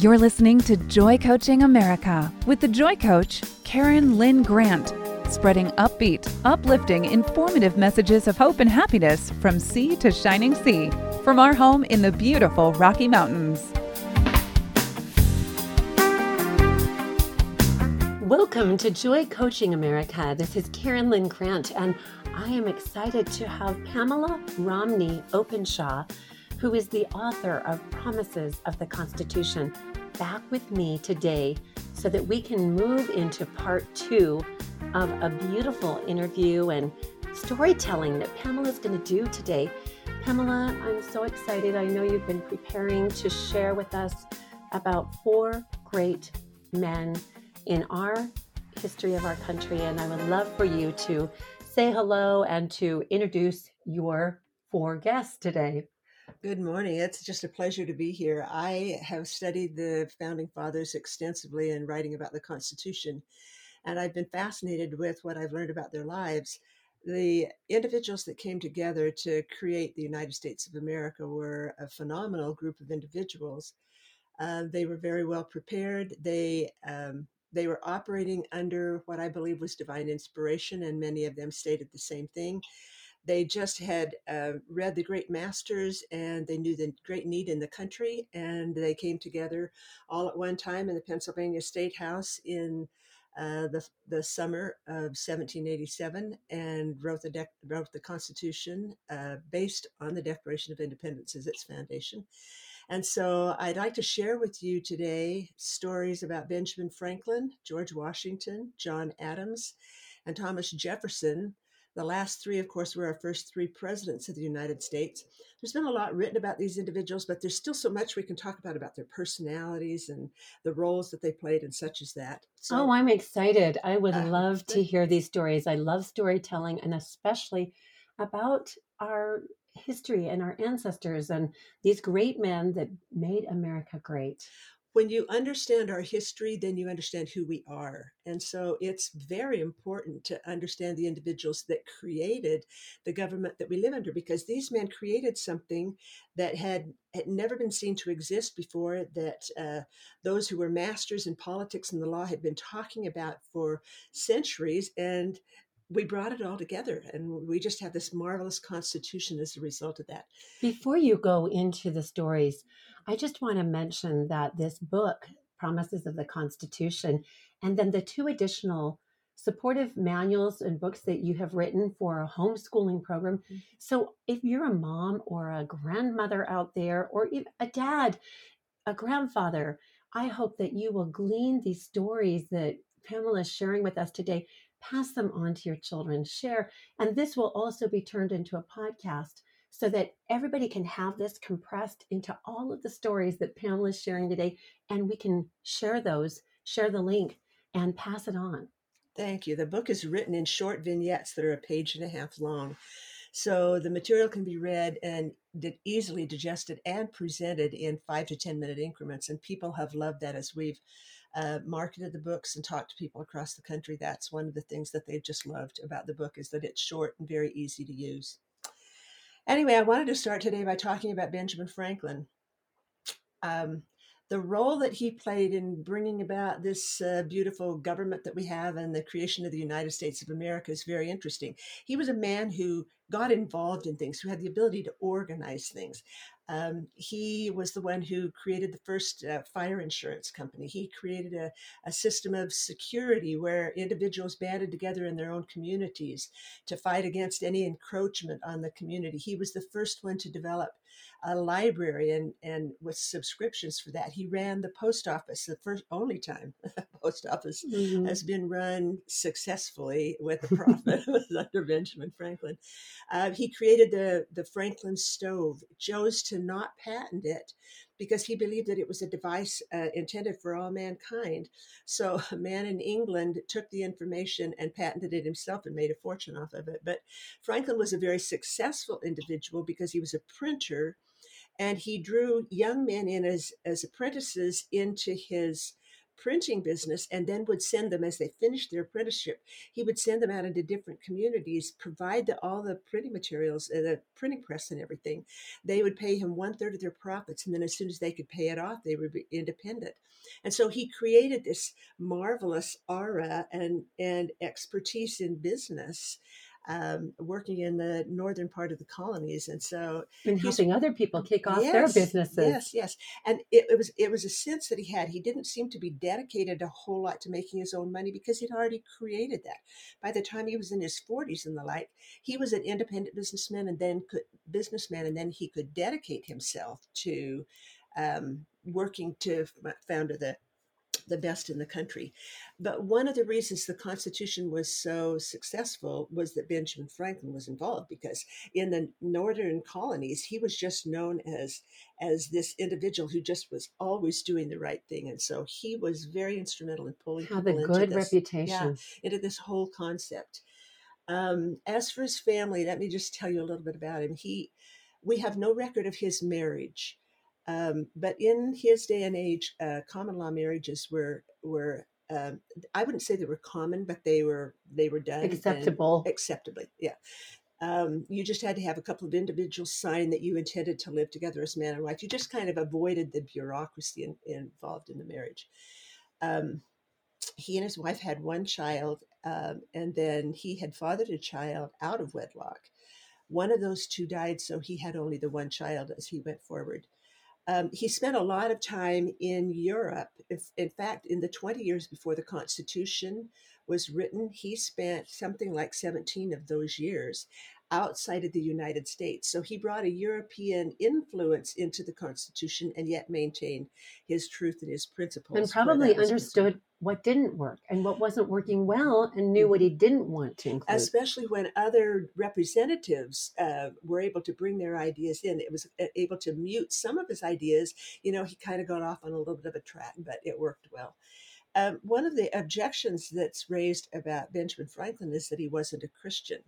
You're listening to Joy Coaching America with the Joy Coach, Karen Lynn Grant, spreading upbeat, uplifting, informative messages of hope and happiness from sea to shining sea from our home in the beautiful Rocky Mountains. Welcome to Joy Coaching America. This is Karen Lynn Grant, and I am excited to have Pamela Romney Openshaw who is the author of Promises of the Constitution, back with me today so that we can move into part two of a beautiful interview and storytelling that Pamela is going to do today. Pamela, I'm so excited. I know you've been preparing to share with us about four great men in our history of our country, and I would love for you to say hello and to introduce your four guests today. Good morning. It's just a pleasure to be here. I have studied the founding fathers extensively in writing about the Constitution, and I've been fascinated with what I've learned about their lives. The individuals that came together to create the United States of America were a phenomenal group of individuals. Uh, they were very well prepared. They um, they were operating under what I believe was divine inspiration, and many of them stated the same thing they just had uh, read the great masters and they knew the great need in the country and they came together all at one time in the pennsylvania state house in uh, the, the summer of 1787 and wrote the, dec- wrote the constitution uh, based on the declaration of independence as its foundation. And so I'd like to share with you today stories about Benjamin Franklin, George Washington, John Adams, and Thomas Jefferson, the last three, of course, were our first three presidents of the United States. There's been a lot written about these individuals, but there's still so much we can talk about about their personalities and the roles that they played and such as that. So, oh, I'm excited. I would uh, love to hear these stories. I love storytelling and especially about our history and our ancestors and these great men that made America great when you understand our history, then you understand who we are. And so it's very important to understand the individuals that created the government that we live under because these men created something that had, had never been seen to exist before, that uh, those who were masters in politics and the law had been talking about for centuries. And we brought it all together and we just have this marvelous constitution as a result of that. Before you go into the stories, I just want to mention that this book, Promises of the Constitution, and then the two additional supportive manuals and books that you have written for a homeschooling program. Mm-hmm. So if you're a mom or a grandmother out there, or even a dad, a grandfather, I hope that you will glean these stories that Pamela is sharing with us today. Pass them on to your children, share. And this will also be turned into a podcast so that everybody can have this compressed into all of the stories that Pamela is sharing today, and we can share those, share the link, and pass it on. Thank you. The book is written in short vignettes that are a page and a half long. So the material can be read and easily digested and presented in five to 10 minute increments. And people have loved that as we've uh, marketed the books and talked to people across the country. That's one of the things that they've just loved about the book is that it's short and very easy to use. Anyway, I wanted to start today by talking about Benjamin Franklin. Um, the role that he played in bringing about this uh, beautiful government that we have and the creation of the United States of America is very interesting. He was a man who got involved in things, who had the ability to organize things. Um, he was the one who created the first uh, fire insurance company. He created a, a, system of security where individuals banded together in their own communities to fight against any encroachment on the community. He was the first one to develop a library and, and with subscriptions for that. He ran the post office, the first only time the post office mm-hmm. has been run successfully with a profit under Benjamin Franklin. Uh, he created the, the Franklin stove, chose to not patent it because he believed that it was a device uh, intended for all mankind. So a man in England took the information and patented it himself and made a fortune off of it. But Franklin was a very successful individual because he was a printer and he drew young men in as, as apprentices into his printing business and then would send them as they finished their apprenticeship he would send them out into different communities provide the, all the printing materials uh, the printing press and everything. They would pay him one third of their profits and then as soon as they could pay it off they would be independent. And so he created this marvelous aura and and expertise in business um, working in the northern part of the colonies, and so and helping other people kick off yes, their businesses. Yes, yes, and it, it, was it was a sense that he had. He didn't seem to be dedicated a whole lot to making his own money because he'd already created that. By the time he was in his forties and the like, he was an independent businessman, and then could businessman, and then he could dedicate himself to um, working to founder the the best in the country. But one of the reasons the Constitution was so successful was that Benjamin Franklin was involved because in the northern colonies, he was just known as as this individual who just was always doing the right thing. And so he was very instrumental in pulling Have a good this, reputation. Yeah, into this whole concept. Um, as for his family, let me just tell you a little bit about him. He we have no record of his marriage. Um, but in his day and age, uh, common law marriages were were um, I wouldn't say they were common, but they were they were done acceptable, acceptably. Yeah. Um, you just had to have a couple of individuals sign that you intended to live together as man and wife. You just kind of avoided the bureaucracy in, involved in the marriage. Um, he and his wife had one child, um, and then he had fathered a child out of wedlock. One of those two died, so he had only the one child as he went forward. Um, he spent a lot of time in Europe. If, in fact, in the 20 years before the Constitution was written, he spent something like 17 of those years outside of the United States. So he brought a European influence into the Constitution and yet maintained his truth and his principles. And probably understood what didn't work and what wasn't working well and knew what he mm-hmm. didn't want to include. Especially when other representatives uh, were able to bring their ideas in. It was uh, able to mute some of his ideas. You know, he kind of got off on a little bit of a track, but it worked well. Um, one of the objections that's raised about Benjamin Franklin is that he wasn't a Christian.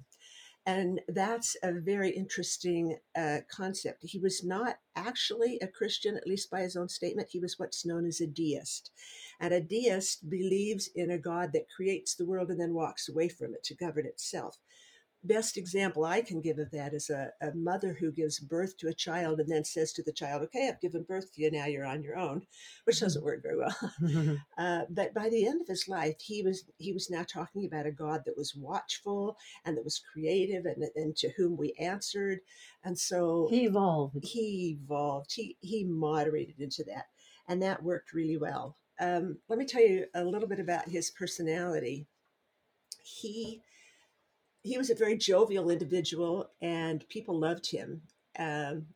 And that's a very interesting uh, concept. He was not actually a Christian, at least by his own statement. He was what's known as a deist. And a deist believes in a God that creates the world and then walks away from it to govern itself best example I can give of that is a, a, mother who gives birth to a child and then says to the child, Okay, I've given birth to you, now you're on your own, which mm-hmm. doesn't work very well. uh, but by the end of his life, he was he was now talking about a God that was watchful and that was creative and, and to whom we answered. And so he evolved. He evolved. He he moderated into that. And that worked really well. Um, let me tell you a little bit about his personality. He he was a very jovial individual and people loved him. Um,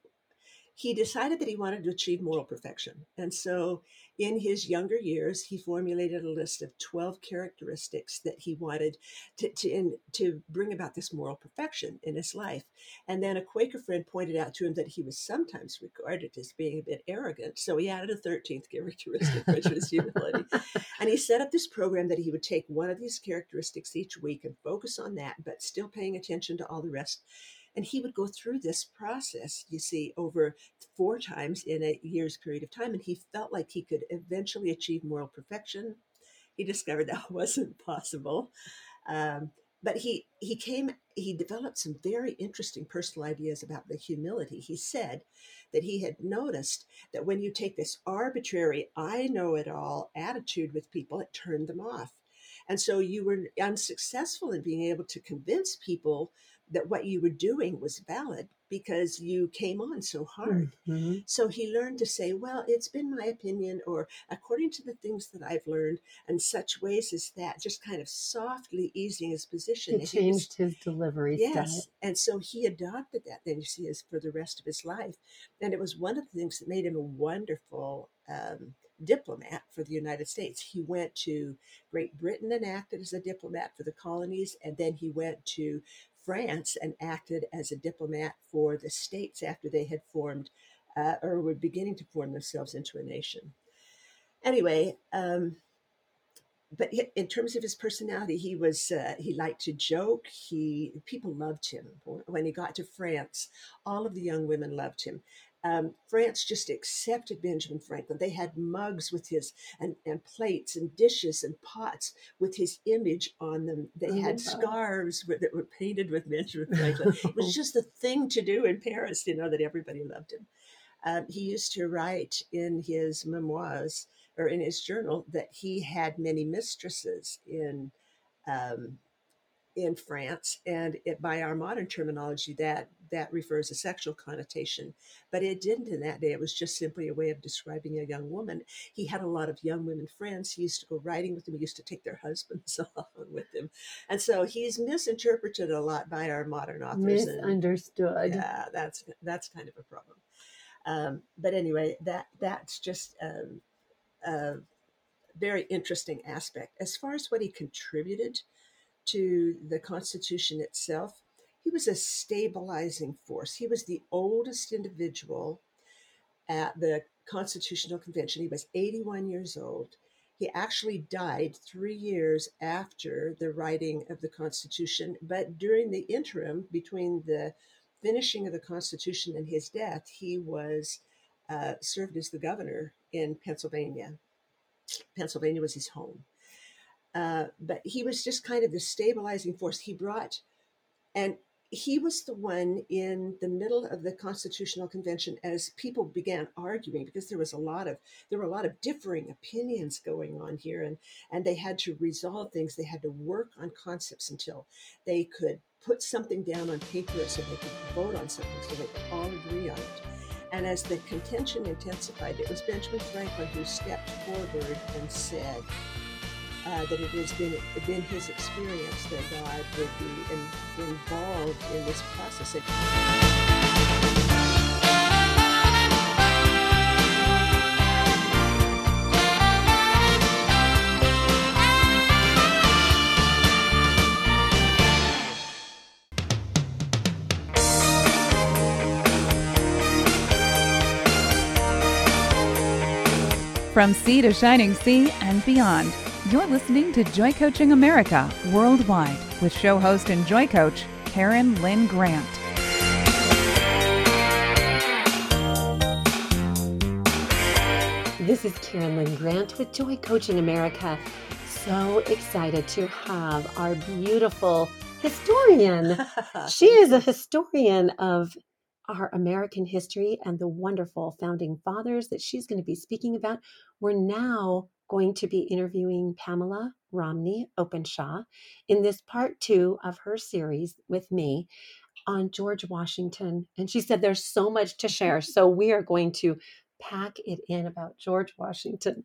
he decided that he wanted to achieve moral perfection. And so, in his younger years, he formulated a list of 12 characteristics that he wanted to, to, in, to bring about this moral perfection in his life. And then a Quaker friend pointed out to him that he was sometimes regarded as being a bit arrogant. So, he added a 13th characteristic, which was humility. And he set up this program that he would take one of these characteristics each week and focus on that, but still paying attention to all the rest and he would go through this process, you see, over four times in a year's period of time. And he felt like he could eventually achieve moral perfection. He discovered that wasn't possible. Um, but he, he came, he developed some very interesting personal ideas about the humility. He said that he had noticed that when you take this arbitrary, I know it all attitude with people, it turned them off. And so you were unsuccessful in being able to convince people that what you were doing was valid because you came on so hard. Mm-hmm. So he learned to say, Well, it's been my opinion, or according to the things that I've learned, and such ways as that, just kind of softly easing his position. He changed he was, his delivery yes, style. And so he adopted that, then you see, as for the rest of his life. And it was one of the things that made him a wonderful. Um, diplomat for the United States. He went to Great Britain and acted as a diplomat for the colonies, and then he went to France and acted as a diplomat for the states after they had formed uh, or were beginning to form themselves into a nation. Anyway, um, but in terms of his personality, he was uh, he liked to joke. He people loved him when he got to France. All of the young women loved him. Um, France just accepted Benjamin Franklin. They had mugs with his and, and plates and dishes and pots with his image on them. They Oh, had wow. scarves that were painted with Benjamin Franklin. it was just the thing to do in Paris, you know, that everybody loved him. Um, he used to write in his memoirs or in his journal that he had many mistresses in um, in France, and it, by our modern terminology, that that refers a sexual connotation, but it didn't in that day. It was just simply a way of describing a young woman. He had a lot of young women friends. He used to go riding with them. He used to take their husbands along with him, and so he's misinterpreted a lot by our modern authors. and- Misunderstood. yeah, that's that's kind of a problem. Um, but anyway, that that's just um, a very interesting aspect. As far as what he contributed to the Constitution itself, he was a stabilizing force. He was the oldest individual at the Constitutional Convention. He was 81 years old. He actually died three years after the writing of the Constitution, but during the interim between the finishing of the Constitution and his death, he was uh, served as the governor in Pennsylvania. Pennsylvania was his home. Uh, but he was just kind of the stabilizing force. He brought, and he was the one in the middle of the Constitutional Convention as people began arguing because there was a lot of there were a lot of differing opinions going on here, and and they had to resolve things. They had to work on concepts until they could put something down on paper so they could vote on something so they could all agree on it. And as the contention intensified, it was Benjamin Franklin who stepped forward and said, uh, that it has been been his experience that God would be in, involved in this process. From sea to shining sea and beyond, you're listening to Joy Coaching America worldwide with show host and joy coach Karen Lynn Grant. This is Karen Lynn Grant with Joy Coaching America. So excited to have our beautiful historian. She is a historian of our American history and the wonderful founding fathers that she's going to be speaking about. We're now going to be interviewing Pamela Romney Openshaw in this part two of her series with me on George Washington. And she said there's so much to share. So we are going to pack it in about George Washington.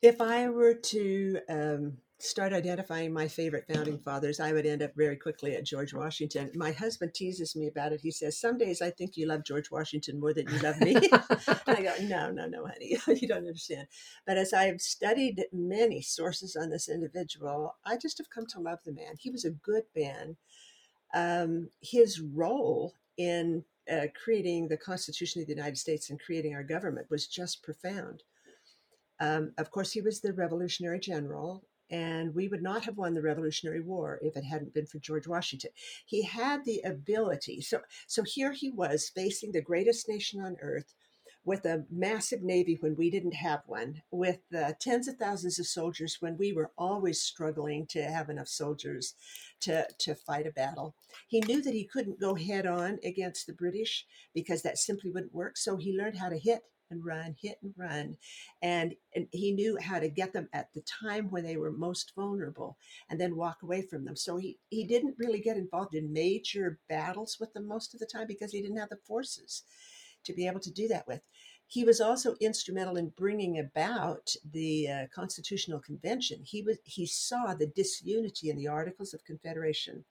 If I were to um, start identifying my favorite founding fathers, I would end up very quickly at George Washington. My husband teases me about it. He says, Some days I think you love George Washington more than you love me. I go, No, no, no, honey, you don't understand. But as I've studied many sources on this individual, I just have come to love the man. He was a good man. Um, his role in uh, creating the Constitution of the United States and creating our government was just profound. Um, of course, he was the Revolutionary General, and we would not have won the Revolutionary War if it hadn't been for George Washington. He had the ability. So, so here he was facing the greatest nation on earth with a massive navy when we didn't have one, with uh, tens of thousands of soldiers when we were always struggling to have enough soldiers to, to fight a battle. He knew that he couldn't go head on against the British because that simply wouldn't work. So he learned how to hit and run, hit and run. And, and he knew how to get them at the time when they were most vulnerable and then walk away from them. So he, he didn't really get involved in major battles with them most of the time because he didn't have the forces to be able to do that with. He was also instrumental in bringing about the uh, Constitutional Convention. He was he saw the disunity in the Articles of Confederation,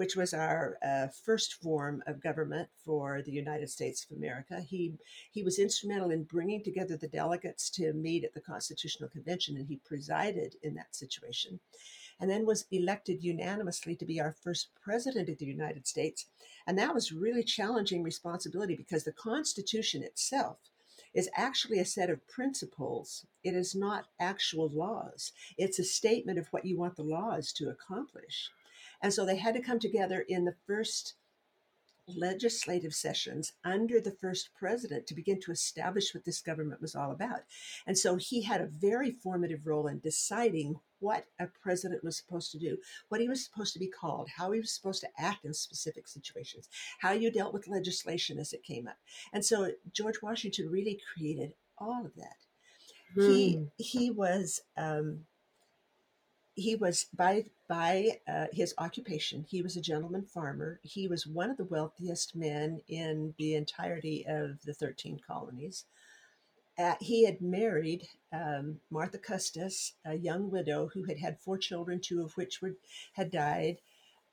which was our uh, first form of government for the United States of America. He he was instrumental in bringing together the delegates to meet at the Constitutional Convention, and he presided in that situation and then was elected unanimously to be our first president of the United States. And that was really challenging responsibility because the Constitution itself is actually a set of principles. It is not actual laws. It's a statement of what you want the laws to accomplish. And so they had to come together in the first legislative sessions under the first president to begin to establish what this government was all about. And so he had a very formative role in deciding what a president was supposed to do, what he was supposed to be called, how he was supposed to act in specific situations, how you dealt with legislation as it came up. And so George Washington really created all of that. Hmm. He he was um, he was by by uh, his occupation he was a gentleman farmer he was one of the wealthiest men in the entirety of the 13 colonies uh, he had married um, martha custis a young widow who had had four children two of which were, had died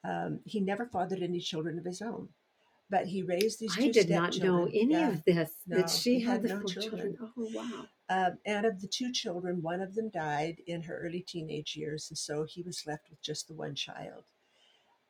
um, he never fathered any children of his own but he raised these children. I did not know any yeah. of this. No, that she had, had, the no four children. children. Oh wow! Um, and of the two children, one of them died in her early teenage years, and so he was left with just the one child.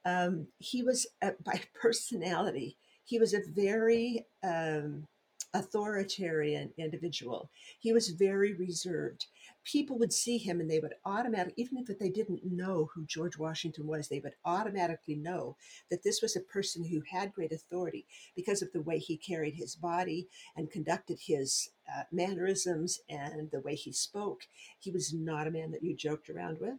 Um, he was uh, by personality. He was a very um, authoritarian individual. He was very reserved people would see him and they would automatically, even if they didn't know who George Washington was, they would automatically know that this was a person who had great authority because of the way he carried his body and conducted his uh, mannerisms and the way he spoke. He was not a man that you joked around with.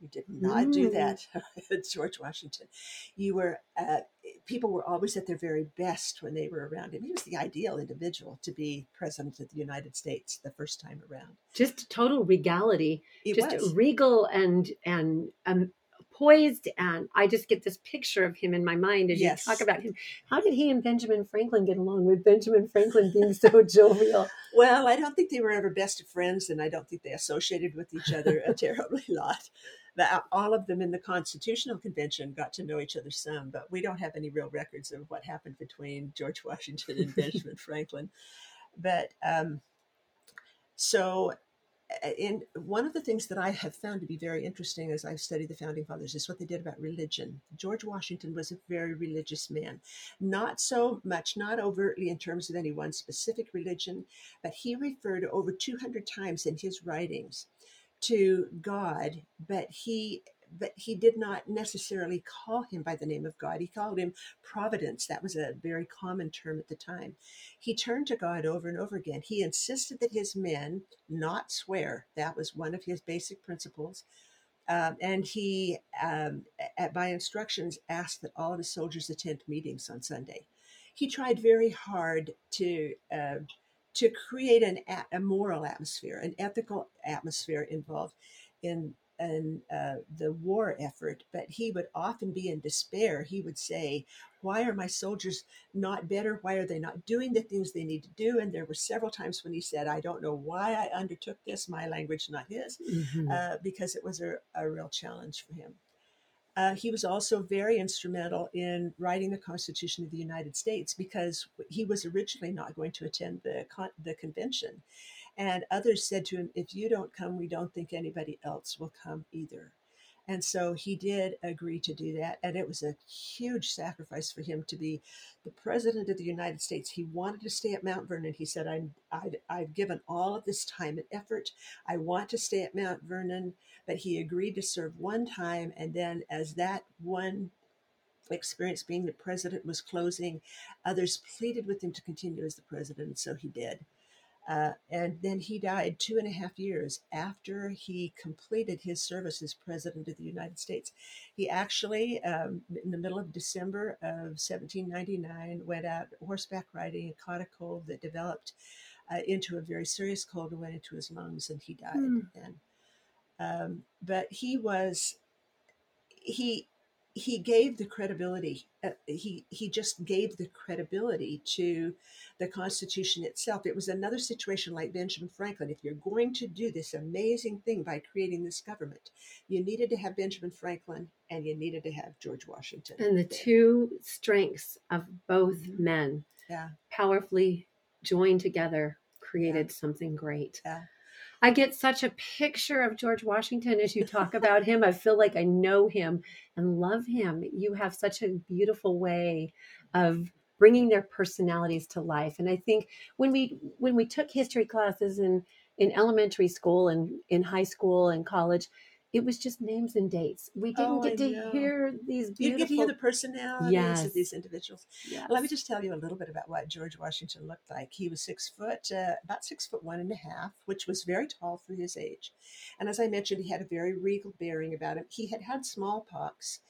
You did not mm. do that, George Washington. You were uh, people were always at their very best when they were around him. He was the ideal individual to be president of the United States the first time around. Just total regality, it just was. regal and and um, poised and i just get this picture of him in my mind as yes. you talk about him how did he and benjamin franklin get along with benjamin franklin being so jovial well i don't think they were ever best of friends and i don't think they associated with each other a terribly lot the, all of them in the Constitutional Convention got to know each other some, but we don't have any real records of what happened between George Washington and Benjamin Franklin. But um, so, in one of the things that I have found to be very interesting as I've studied the founding fathers is what they did about religion. George Washington was a very religious man, not so much, not overtly in terms of any one specific religion, but he referred over 200 times in his writings to God, but he but he did not necessarily call him by the name of God. He called him providence. That was a very common term at the time. He turned to God over and over again. He insisted that his men not swear. That was one of his basic principles. Um, and he, um, at, by instructions, asked that all of his soldiers attend meetings on Sunday. He tried very hard to uh, to create an, a moral atmosphere, an ethical atmosphere involved in, in uh, the war effort. But he would often be in despair. He would say, Why are my soldiers not better? Why are they not doing the things they need to do? And there were several times when he said, I don't know why I undertook this, my language, not his, mm-hmm. uh, because it was a, a real challenge for him. Uh, he was also very instrumental in writing the Constitution of the United States because he was originally not going to attend the, con- the convention. And others said to him, If you don't come, we don't think anybody else will come either. And so he did agree to do that. And it was a huge sacrifice for him to be the president of the United States. He wanted to stay at Mount Vernon. He said, I'm, i have given all of this time and effort. I want to stay at Mount Vernon. But he agreed to serve one time. And then, as that one experience being the president was closing, others pleaded with him to continue as the president. And so he did. Uh, and then he died two and a half years after he completed his service as President of the United States. He actually, um, in the middle of December of 1799, went out horseback riding and caught a cold that developed uh, into a very serious cold and went into his lungs, and he died mm. then. Um, but he was, he he gave the credibility uh, he he just gave the credibility to the constitution itself. It was another situation like benjamin franklin. If you're going to do this amazing thing by creating this government you needed to have benjamin franklin and you needed to have george washington and the two strengths of both mm-hmm. men yeah. powerfully joined together created yeah. something great. Yeah I get such a picture of George Washington as you talk about him. I feel like I know him and love him. You have such a beautiful way of bringing their personalities to life. And I think when we when we took history classes in in elementary school and in high school and college, it was just names and dates. We didn't Oh, get to hear these beautiful. You get to hear the personalities Yes. of these individuals. Yes. Let me just tell you a little bit about what George Washington looked like. He was six foot, uh, about six foot one and a half, which was very tall for his age. And as I mentioned, he had a very regal bearing about him. He had had smallpox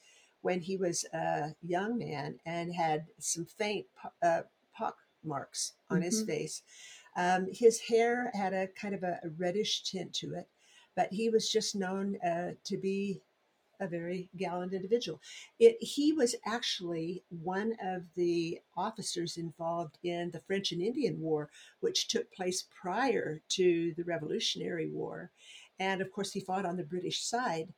when he was a young man and had some faint po- uh, pock marks on his Mhm. face. Um, his hair had a kind of a reddish tint to it, but he was just known uh, to be a very gallant individual. It, he was actually one of the officers involved in the French and Indian War, which took place prior to the Revolutionary War. And of course, he fought on the British side.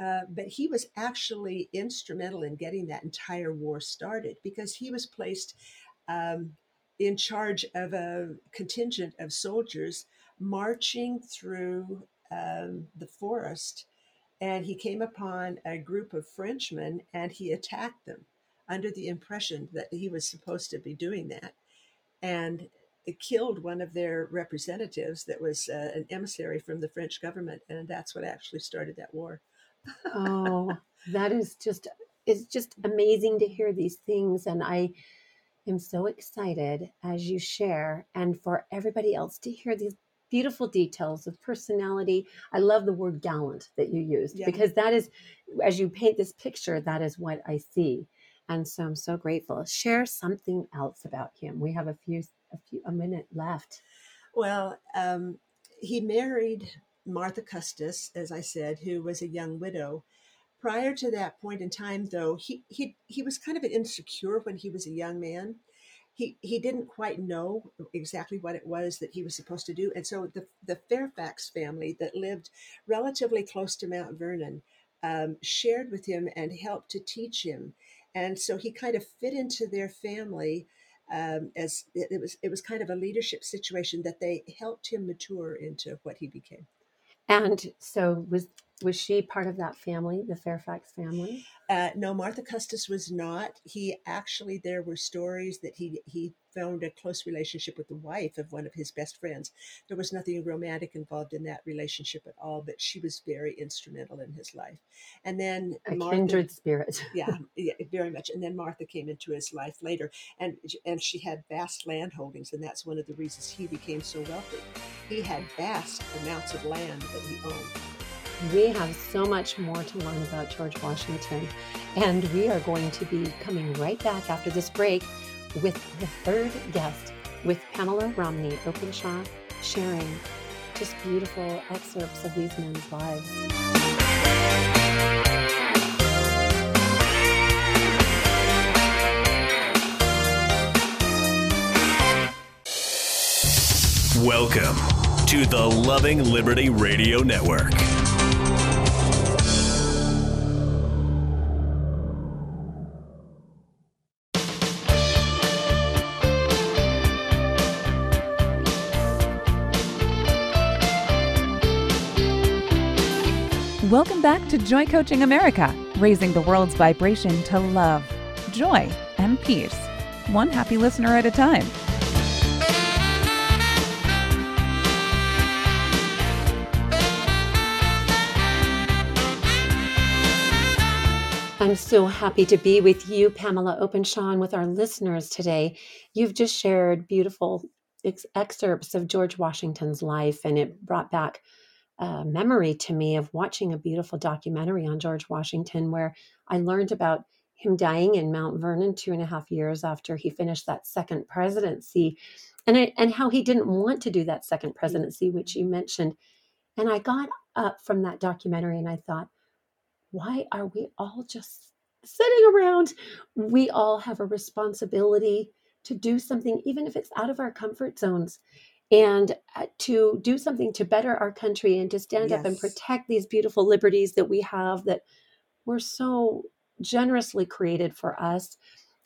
Uh, but he was actually instrumental in getting that entire war started because he was placed um, in charge of a contingent of soldiers marching through um, the forest and he came upon a group of Frenchmen and he attacked them under the impression that he was supposed to be doing that and it killed one of their representatives that was uh, an emissary from the French government and that's what actually started that war. oh, that is just it's just amazing to hear these things and I am so excited as you share and for everybody else to hear these beautiful details of personality. I love the word gallant that you used Yeah. because that is as you paint this picture that is what I see. And so I'm so grateful. Share something else about him. We have a few a few a minute left. Well, um, he married Martha Custis, as I said, who was a young widow. Prior to that point in time, though, he he he was kind of insecure when he was a young man. He he didn't quite know exactly what it was that he was supposed to do, and so the the Fairfax family that lived relatively close to Mount Vernon um, shared with him and helped to teach him, and so he kind of fit into their family um, as it, was it was kind of a leadership situation that they helped him mature into what he became. And so was was she part of that family, the Fairfax family? Uh, no, Martha Custis was not. He actually, there were stories that he he found a close relationship with the wife of one of his best friends. There was nothing romantic involved in that relationship at all, but she was very instrumental in his life. And then A Martha, kindred spirit. yeah, yeah, very much. And then Martha came into his life later, and and she had vast land holdings, and that's one of the reasons he became so wealthy. He had vast amounts of land that he owned. We have so much more to learn about George Washington, and we are going to be coming right back after this break with the third guest, with Pamela Romney Openshaw, sharing just beautiful excerpts of these men's lives. Welcome to the Loving Liberty Radio Network. Welcome back to Joy Coaching America, raising the world's vibration to love, joy, and peace, one happy listener at a time. I'm so happy to be with you, Pamela Openshaw, and with our listeners today. You've just shared beautiful ex- excerpts of George Washington's life, and it brought back a memory to me of watching a beautiful documentary on George Washington where I learned about him dying in Mount Vernon two and a half years after he finished that second presidency, and I, and how he didn't want to do that second presidency, which you mentioned. And I got up from that documentary and I thought, why are we all just sitting around? We all have a responsibility to do something, even if it's out of our comfort zones, and uh, to do something to better our country and to stand up and Yes. protect these beautiful liberties that we have that were so generously created for us.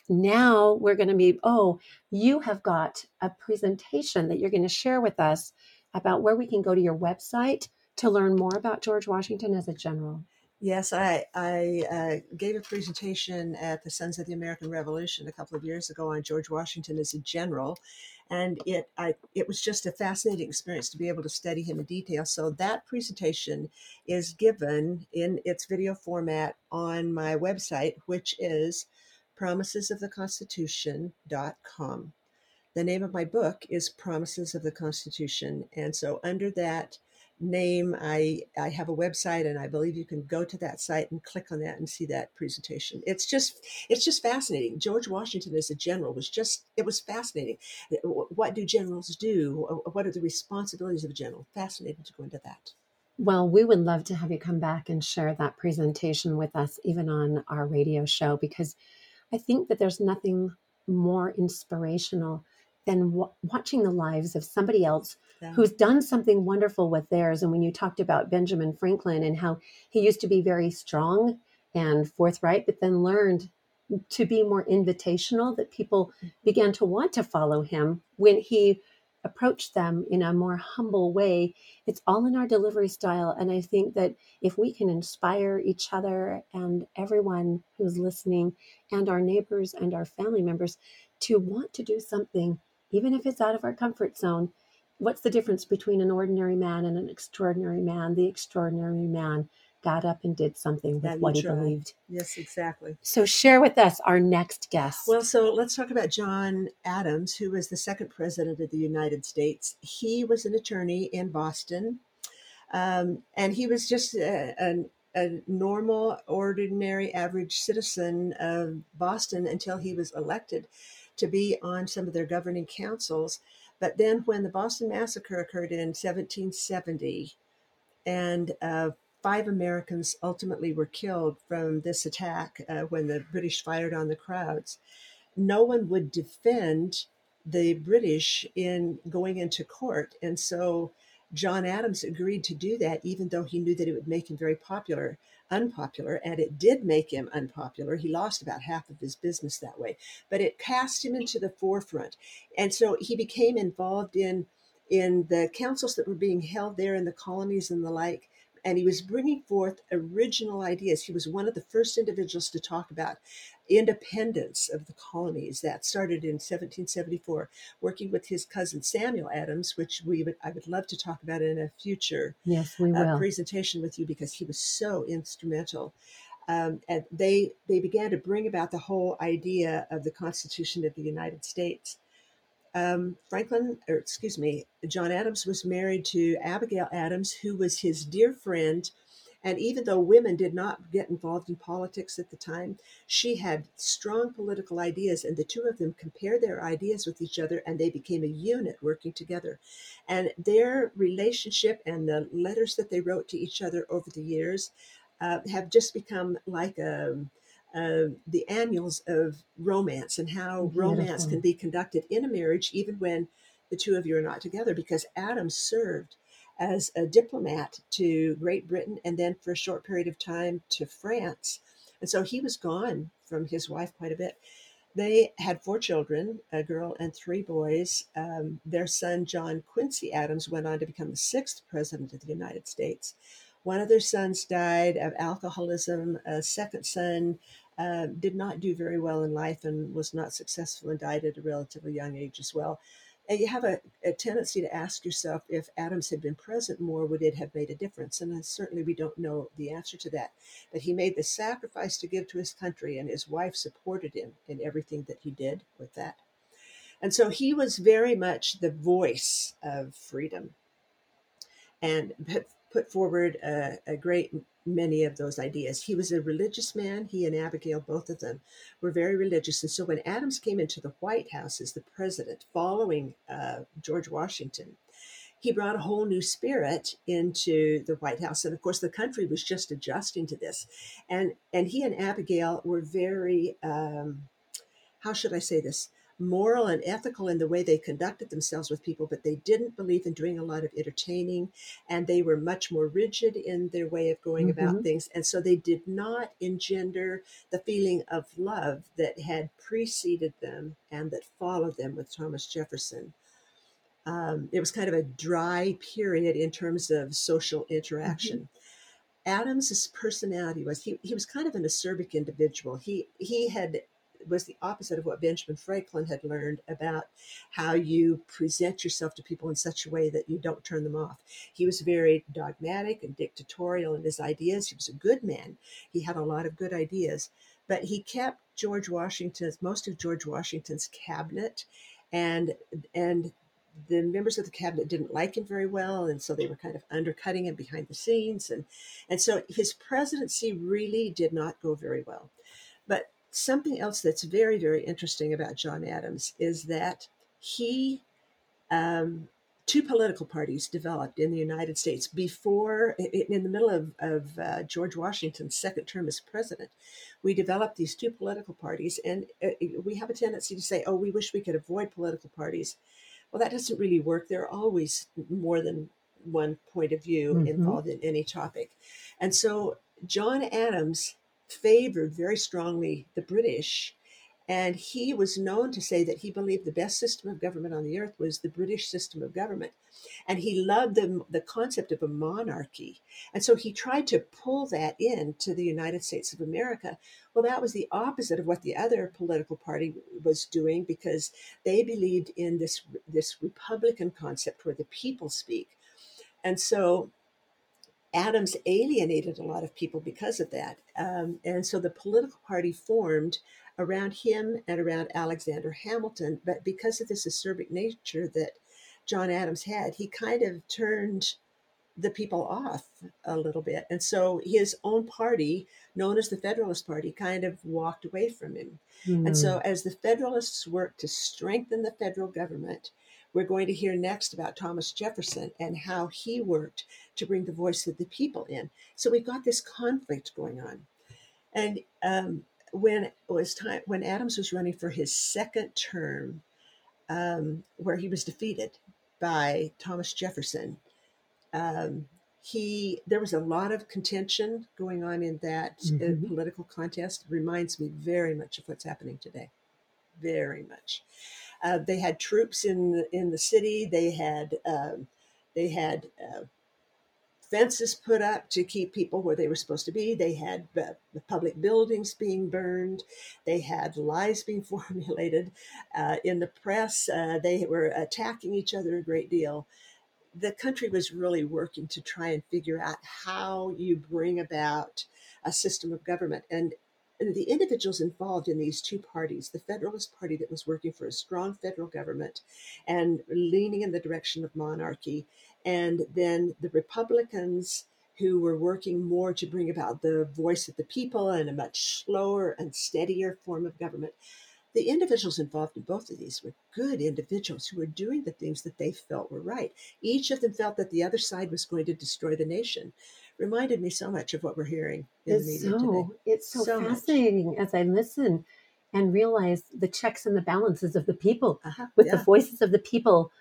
Now we're going to be, oh, you have got a presentation that you're going to share with us about where we can go to your website to learn more about George Washington as a general. Yes, I I uh, gave a presentation at the Sons of the American Revolution a couple of years ago on George Washington as a general, and it I it was just a fascinating experience to be able to study him in detail. So that presentation is given in its video format on my website, which is promisesoftheconstitution.com. The name of my book is Promises of the Constitution, and so under that name i i have a website and i believe you can go to that site and click on that and see that presentation. It's just it's just fascinating. George washington as a general was just it was fascinating. What do generals do? What are the responsibilities of a general? Fascinating to go into that. Well, we would love to have you come back and share that presentation with us, even on our radio show, because I think that there's nothing more inspirational than wa watching the lives of somebody else yeah who's done something wonderful with theirs. And when you talked about Benjamin Franklin and how he used to be very strong and forthright, but then learned to be more invitational, that people mm-hmm. began to want to follow him when he approached them in a more humble way. It's all in our delivery style. And I think that if we can inspire each other and everyone who's listening, and our neighbors and our family members, to want to do something, even if it's out of our comfort zone, what's the difference between an ordinary man and an extraordinary man? The extraordinary man got up and did something with that what he try believed. yes exactly So, share with us our next guest. Well, so let's talk about John Adams, who was the second president of the United States. He was an attorney in Boston, um, and he was just a, a, a normal, ordinary, average citizen of Boston until he was elected to be on some of their governing councils. But then, when the Boston Massacre occurred in 1770, and uh, five Americans ultimately were killed from this attack uh, when the British fired on the crowds. No one would defend the British in going into court, and so John Adams agreed to do that, even though he knew that it would make him very popular, unpopular, and it did make him unpopular. He lost about half of his business that way, but it cast him into the forefront, and so he became involved in in the councils that were being held there in the colonies and the like. And he was bringing forth original ideas. He was one of the first individuals to talk about independence of the colonies. That started in 1774, working with his cousin Samuel Adams, which we would I would love to talk about in a future yes, we uh, presentation with you because he was so instrumental. Um, and they they began to bring about the whole idea of the Constitution of the United States um, Franklin, or excuse me, John Adams was married to Abigail Adams, who was his dear friend. And even though women did not get involved in politics at the time, she had strong political ideas, and the two of them compared their ideas with each other, and they became a unit working together. And their relationship and the letters that they wrote to each other over the years uh, have just become like a uh, the annuals of romance and how romance can be conducted in a marriage, even when the two of you are not together. Because Adam served as a diplomat to Great Britain and then for a short period of time to France. And so he was gone from his wife quite a bit. They had four children, a girl and three boys. Um, their son, John Quincy Adams, went on to become the sixth president of the United States. One of their sons died of alcoholism. A second son uh, did not do very well in life and was not successful and died at a relatively young age as well. And you have a, a tendency to ask yourself if Adams had been present more, would it have made a difference? And certainly we don't know the answer to that. But he made the sacrifice to give to his country, and his wife supported him in everything that he did with that. And so he was very much the voice of freedom and put, put forward a, a great many of those ideas. He was a religious man. He and Abigail, both of them, were very religious. And so when Adams came into the White House as the president following uh, George Washington, he brought a whole new spirit into the White House. And of course, the country was just adjusting to this. And, and he and Abigail were very, um, how should I say this? Moral and ethical in the way they conducted themselves with people, but they didn't believe in doing a lot of entertaining and they were much more rigid in their way of going about Mhm. things. And so they did not engender the feeling of love that had preceded them and that followed them with Thomas Jefferson. Um, it was kind of a dry period in terms of social interaction. Adams's personality was he, he was kind of an acerbic individual. He he had was the opposite of what Benjamin Franklin had learned about how you present yourself to people in such a way that you don't turn them off. He was very dogmatic and dictatorial in his ideas. He was a good man. He had a lot of good ideas, but he kept George Washington's most of George Washington's cabinet and and the members of the cabinet didn't like him very well and so they were kind of undercutting him behind the scenes and and so his presidency really did not go very well something else that's very very interesting about john adams is that he um, two political parties developed in the united states before in the middle of, of uh, george washington's second term as president we developed these two political parties and uh, we have a tendency to say oh we wish we could avoid political parties well, that doesn't really work. There are always more than one point of view mm-hmm. involved in any topic. And so John Adams favored very strongly the British. And he was known to say that he believed the best system of government on the earth was the British system of government. And he loved the, the concept of a monarchy. And so he tried to pull that into the United States of America, well, that was the opposite of what the other political party was doing because they believed in this, this Republican concept where the people speak. And so Adams alienated a lot of people because of that. Um, and so the political party formed around him and around Alexander Hamilton. But because of this acerbic nature that John Adams had, he kind of turned the people off a little bit. And so his own party, known as the Federalist Party, kind of walked away from him. Mm. And so, hmm. as the Federalists worked to strengthen the federal government, we're going to hear next about Thomas Jefferson and how he worked to bring the voice of the people in. So, we've got this conflict going on. And um, when it was time, when Adams was running for his second term, um, where he was defeated by Thomas Jefferson, um, he there was a lot of contention going on in that uh, mm-hmm. uh, political contest. reminds me very much of what's happening today, very much. Uh, they had troops in in the city. They had um, they had uh, fences put up to keep people where they were supposed to be. They had uh, the public buildings being burned. They had lies being formulated uh, in the press. they were attacking each other a great deal the country was really working to try and figure out how you bring about a system of government. And, and the individuals involved in these two parties, the Federalist Party that was working for a strong federal government and leaning in the direction of monarchy, and then the Republicans who were working more to bring about the voice of the people and a much slower and steadier form of government the individuals involved in both of these were good individuals who were doing the things that they felt were right. Each of them felt that the other side was going to destroy the nation. Reminded me so much of what we're hearing in it's the media so, today. It's so, so fascinating much. as I listen and realize the checks and the balances of the people uh-huh, with yeah. the voices of the people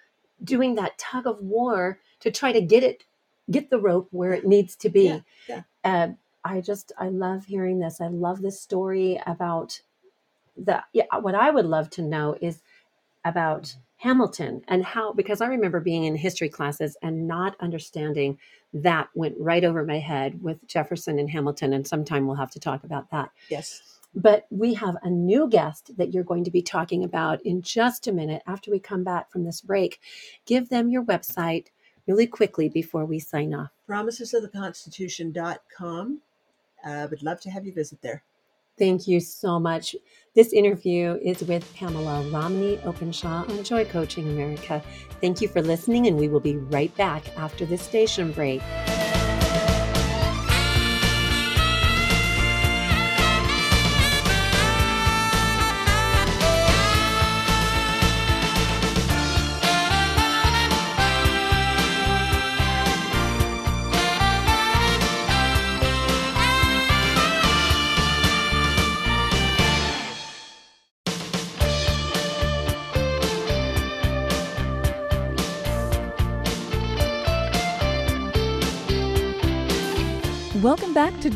doing that tug of war to try to get it get the rope where it needs to be yeah, yeah. Uh, i just i love hearing this i love this story about the yeah, what I would love to know is about Hamilton and how because I remember being in history classes and not understanding that went right over my head with Jefferson and Hamilton and sometime we'll have to talk about that. Yes. But we have a new guest that you're going to be talking about in just a minute after we come back from this break. Give them your website really quickly before we sign off. Promisesoftheconstitution.com. I uh, would love to have you visit there. Thank you so much. This interview is with Pamela Romney Openshaw on Joy Coaching America. Thank you for listening, and we will be right back after this station break.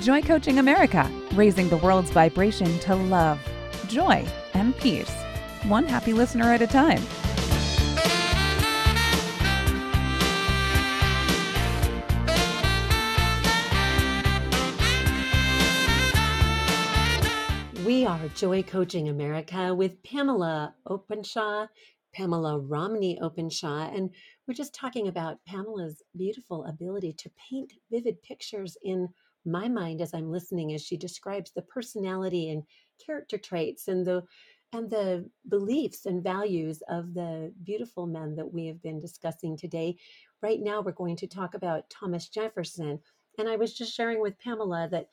Joy Coaching America, raising the world's vibration to love, joy, and peace, one happy listener at a time. We are Joy Coaching America with Pamela Openshaw, Pamela Romney Openshaw, and we're just talking about Pamela's beautiful ability to paint vivid pictures in my mind as I'm listening as she describes the personality and character traits and the and the beliefs and values of the beautiful men that we have been discussing today. Right now we're going to talk about Thomas Jefferson. And I was just sharing with Pamela that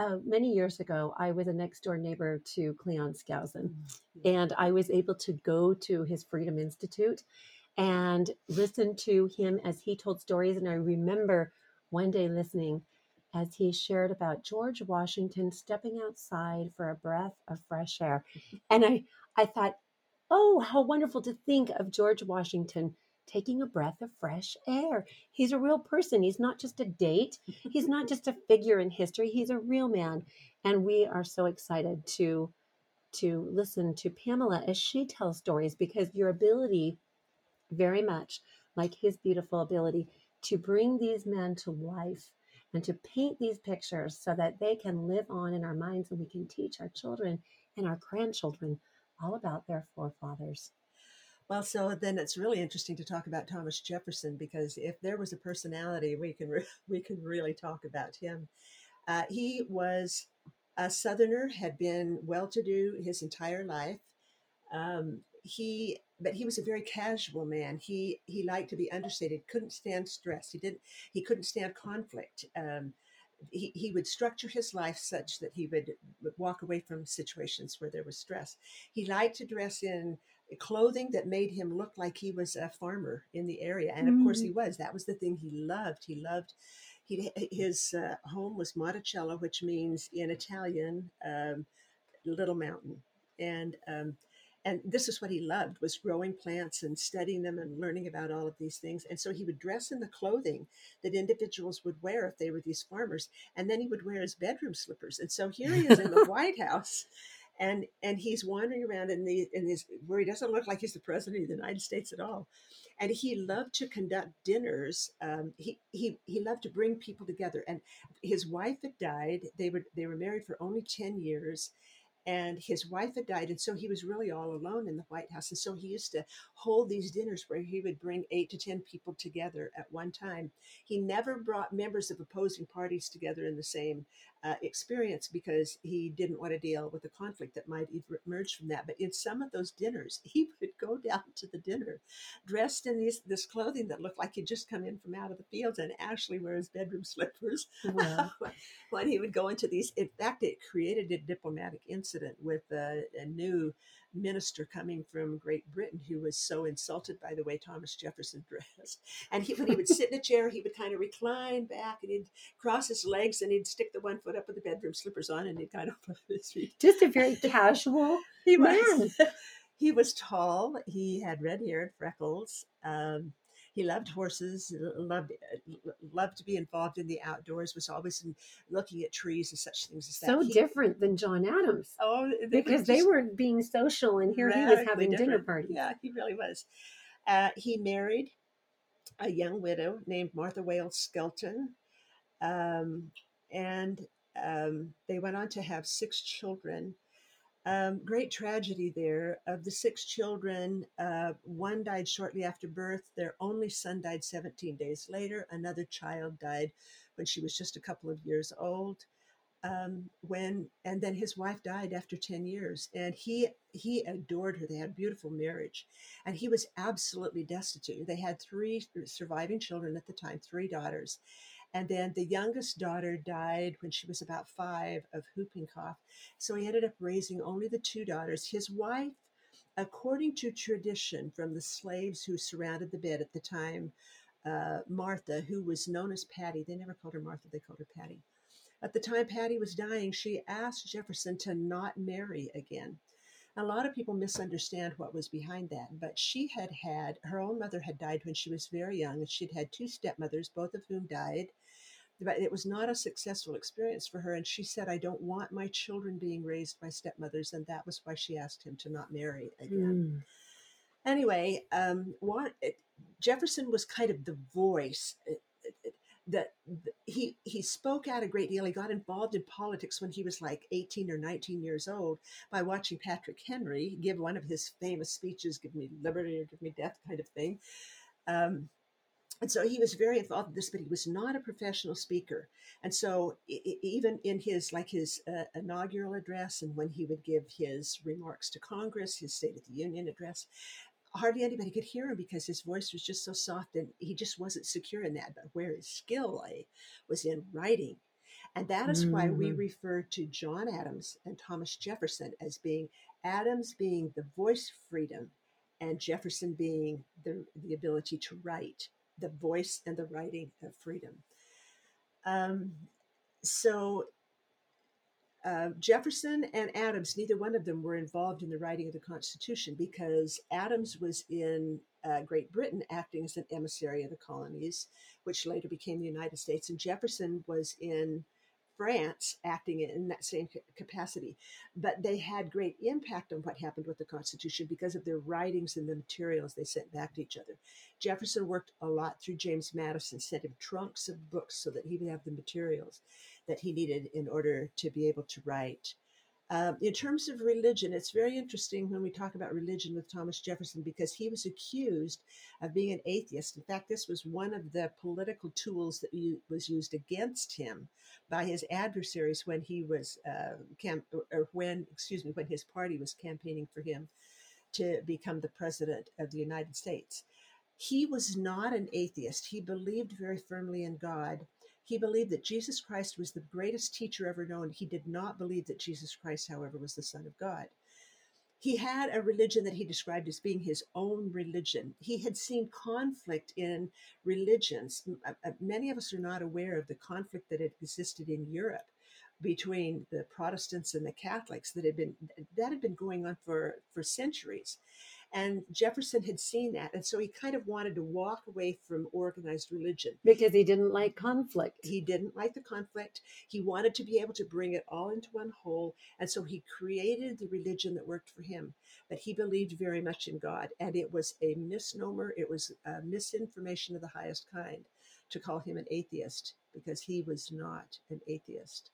uh, many years ago, I was a next door neighbor to Cleon Skousen, mm-hmm. and I was able to go to his Freedom Institute and listen to him as he told stories. And I remember one day listening as he shared about George Washington stepping outside for a breath of fresh air. And I, I thought, oh, how wonderful to think of George Washington taking a breath of fresh air. He's a real person. He's not just a date. He's not just a figure in history. He's a real man. And we are so excited to to listen to Pamela as she tells stories because your ability very much like his beautiful ability to bring these men to life and to paint these pictures so that they can live on in our minds and we can teach our children and our grandchildren all about their forefathers. Well, so then it's really interesting to talk about Thomas Jefferson because if there was a personality, we can re- we can really talk about him. Uh, he was a Southerner, had been well-to-do his entire life. Um, he, but he was a very casual man. He he liked to be understated. Couldn't stand stress. He didn't. He couldn't stand conflict. Um, he, he would structure his life such that he would walk away from situations where there was stress. He liked to dress in clothing that made him look like he was a farmer in the area. And of mm. course, he was. That was the thing he loved. He loved. He, his uh, home was Monticello, which means in Italian, um, little mountain. And um, and this is what he loved was growing plants and studying them and learning about all of these things and so he would dress in the clothing that individuals would wear if they were these farmers and then he would wear his bedroom slippers and so here he is in the white house and and he's wandering around in the in his where he doesn't look like he's the president of the United States at all. And he loved to conduct dinners. Um, he he he loved to bring people together. And his wife had died. They were they were married for only ten years, and his wife had died and so he was really all alone in the white house and so he used to hold these dinners where he would bring eight to ten people together at one time. He never brought members of opposing parties together in the same uh, experience because he didn't want to deal with the conflict that might emerge from that but in some of those dinners he would go down to the dinner dressed in these this clothing that looked like he'd just come in from out of the fields and actually wear his bedroom slippers wow. when he would go into these in fact it created a diplomatic incident with a, a new minister coming from Great Britain who was so insulted by the way Thomas Jefferson dressed. And he, when he would sit in a chair, he would kind of recline back and he'd cross his legs and he'd stick the one foot up with the bedroom slippers on and he'd kind of put his feet. Just a very casual he was. Man. he was tall. He had red hair and freckles. Um, he loved horses, loved loved to be involved in the outdoors. Was always in, looking at trees and such things as that. So he, different than John Adams. Oh, they because they were being social, and here he was having different. dinner parties. Yeah, he really was. Uh, he married a young widow named Martha Wayles Skelton, um, and um, they went on to have six children. Um, great tragedy there. Of the six children, uh, one died shortly after birth. Their only son died 17 days later. Another child died when she was just a couple of years old. Um, when and then his wife died after 10 years and he he adored her they had a beautiful marriage and he was absolutely destitute they had three surviving children at the time three daughters and then the youngest daughter died when she was about five of whooping cough. So he ended up raising only the two daughters. His wife, according to tradition from the slaves who surrounded the bed at the time, uh, Martha, who was known as Patty, they never called her Martha, they called her Patty. At the time Patty was dying, she asked Jefferson to not marry again. A lot of people misunderstand what was behind that, but she had had her own mother had died when she was very young, and she'd had two stepmothers, both of whom died but it was not a successful experience for her. And she said, I don't want my children being raised by stepmothers. And that was why she asked him to not marry again. Mm. Anyway, um, what, Jefferson was kind of the voice. That he he spoke out a great deal. He got involved in politics when he was like 18 or 19 years old by watching Patrick Henry give one of his famous speeches, "Give me liberty or give me death," kind of thing. Um, and so he was very involved in this, but he was not a professional speaker. And so even in his like his uh, inaugural address, and when he would give his remarks to Congress, his State of the Union address, hardly anybody could hear him because his voice was just so soft and he just wasn't secure in that. But where his skill lay was in writing. And that is mm-hmm. why we mm-hmm. refer to John Adams and Thomas Jefferson as being Adams being the voice freedom and Jefferson being the, the ability to write, the voice and the writing of freedom. Um, so Jefferson and Adams, neither one of them were involved in the writing of the Constitution because Adams was in uh, Great Britain acting as an emissary of the colonies, which later became the United States, and Jefferson was in France acting in that same capacity. But they had great impact on what happened with the Constitution because of their writings and the materials they sent back to each other. Jefferson worked a lot through James Madison, sent him trunks of books so that he would have the materials that he needed in order to be able to write. Um, in terms of religion, it's very interesting when we talk about religion with Thomas Jefferson because he was accused of being an atheist. In fact, this was one of the political tools that was used against him by his adversaries when he was uh, camp or when, excuse me, when his party was campaigning for him to become the president of the United States. He was not an atheist. He believed very firmly in God he believed that Jesus Christ was the greatest teacher ever known. He did not believe that Jesus Christ, however, was the Son of God. He had a religion that he described as being his own religion. He had seen conflict in religions. Uh, uh, many of us are not aware of the conflict that had existed in Europe between the Protestants and the Catholics that had been that had been going on for for centuries. And Jefferson had seen that. And so he kind of wanted to walk away from organized religion. Because he didn't like conflict. He didn't like the conflict. He wanted to be able to bring it all into one whole. And so he created the religion that worked for him. But he believed very much in God. And it was a misnomer, it was a misinformation of the highest kind to call him an atheist because he was not an atheist.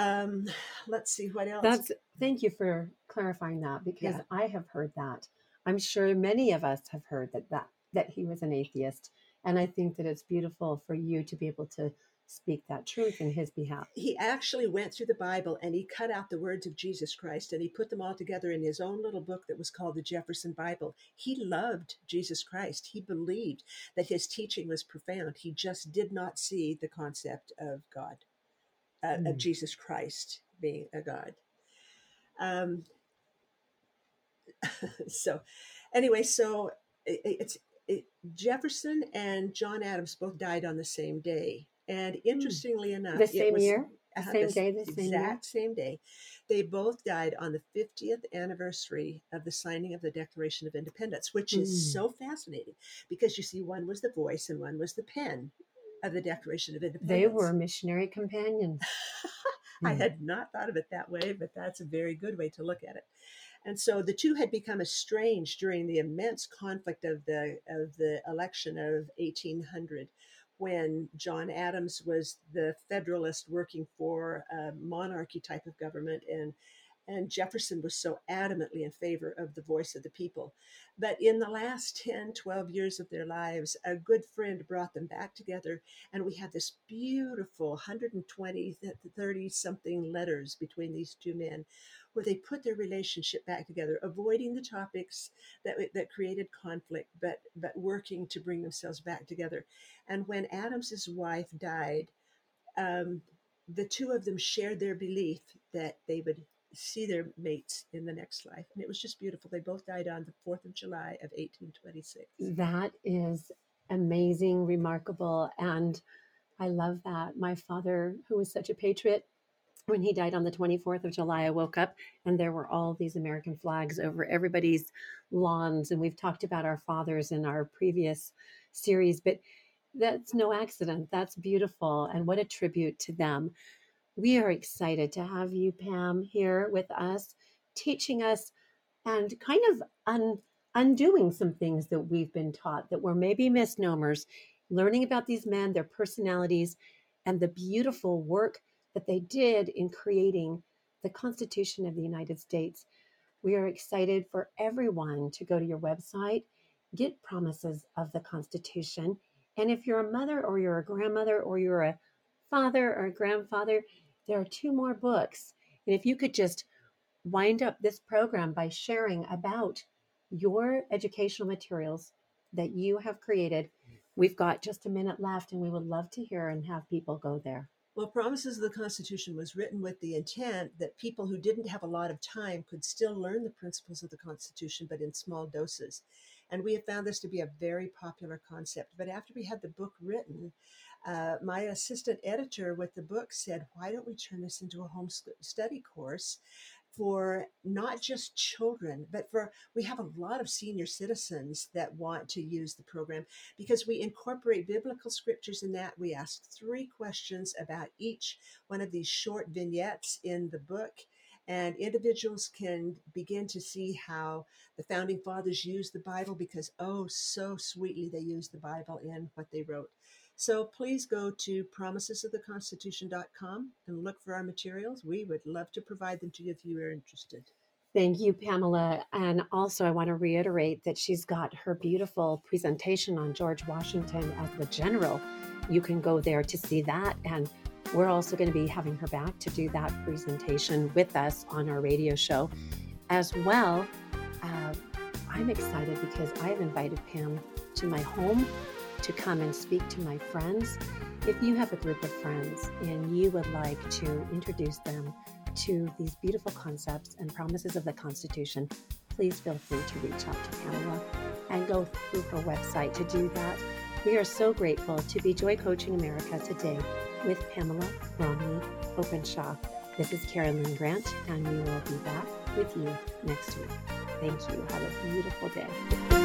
Um, let's see what else. That's thank you for clarifying that because yeah. I have heard that. I'm sure many of us have heard that that that he was an atheist, and I think that it's beautiful for you to be able to speak that truth in his behalf. He actually went through the Bible and he cut out the words of Jesus Christ and he put them all together in his own little book that was called the Jefferson Bible. He loved Jesus Christ. He believed that his teaching was profound. He just did not see the concept of God uh, mm. of Jesus Christ being a God. Um, so, anyway, so it, it's it, Jefferson and John Adams both died on the same day, and hmm. interestingly enough, the same was, year, uh, same the day, the same exact year? same day. They both died on the 50th anniversary of the signing of the Declaration of Independence, which is mm. so fascinating because you see, one was the voice and one was the pen of the Declaration of Independence. They were missionary companions. I hmm. had not thought of it that way, but that's a very good way to look at it. And so the two had become estranged during the immense conflict of the of the election of 1800, when John Adams was the Federalist working for a monarchy type of government, and and Jefferson was so adamantly in favor of the voice of the people. But in the last 10, 12 years of their lives, a good friend brought them back together, and we have this beautiful 120, 30 something letters between these two men where they put their relationship back together, avoiding the topics that, that created conflict, but, but working to bring themselves back together. And when Adams's wife died, um, the two of them shared their belief that they would see their mates in the next life. And it was just beautiful. They both died on the 4th of July of 1826. That is amazing, remarkable. And I love that. My father, who was such a patriot, when he died on the 24th of July, I woke up and there were all these American flags over everybody's lawns. And we've talked about our fathers in our previous series, but that's no accident. That's beautiful. And what a tribute to them. We are excited to have you, Pam, here with us, teaching us and kind of un- undoing some things that we've been taught that were maybe misnomers learning about these men, their personalities, and the beautiful work that they did in creating the Constitution of the United States. We are excited for everyone to go to your website, get promises of the Constitution. And if you're a mother or you're a grandmother or you're a father or grandfather, there are two more books. And if you could just wind up this program by sharing about your educational materials that you have created. We've got just a minute left, and we would love to hear and have people go there. Well, Promises of the Constitution was written with the intent that people who didn't have a lot of time could still learn the principles of the Constitution, but in small doses. And we have found this to be a very popular concept. But after we had the book written, uh, my assistant editor with the book said, Why don't we turn this into a home study course? for not just children, but for we have a lot of senior citizens that want to use the program because we incorporate biblical scriptures in that. We ask three questions about each one of these short vignettes in the book. And individuals can begin to see how the founding fathers used the Bible because, oh, so sweetly they used the Bible in what they wrote. So please go to promisesoftheconstitution.com and look for our materials. We would love to provide them to you if you are interested. Thank you, Pamela. And also, I want to reiterate that she's got her beautiful presentation on George Washington as the general. You can go there to see that. And we're also going to be having her back to do that presentation with us on our radio show. As well, uh, I'm excited because I've invited Pam to my home to come and speak to my friends. If you have a group of friends and you would like to introduce them to these beautiful concepts and promises of the Constitution, please feel free to reach out to Pamela and go through her website to do that. We are so grateful to be Joy Coaching America today with Pamela Romney Openshaw. This is Carolyn Grant, and we will be back with you next week. Thank you. Have a beautiful day.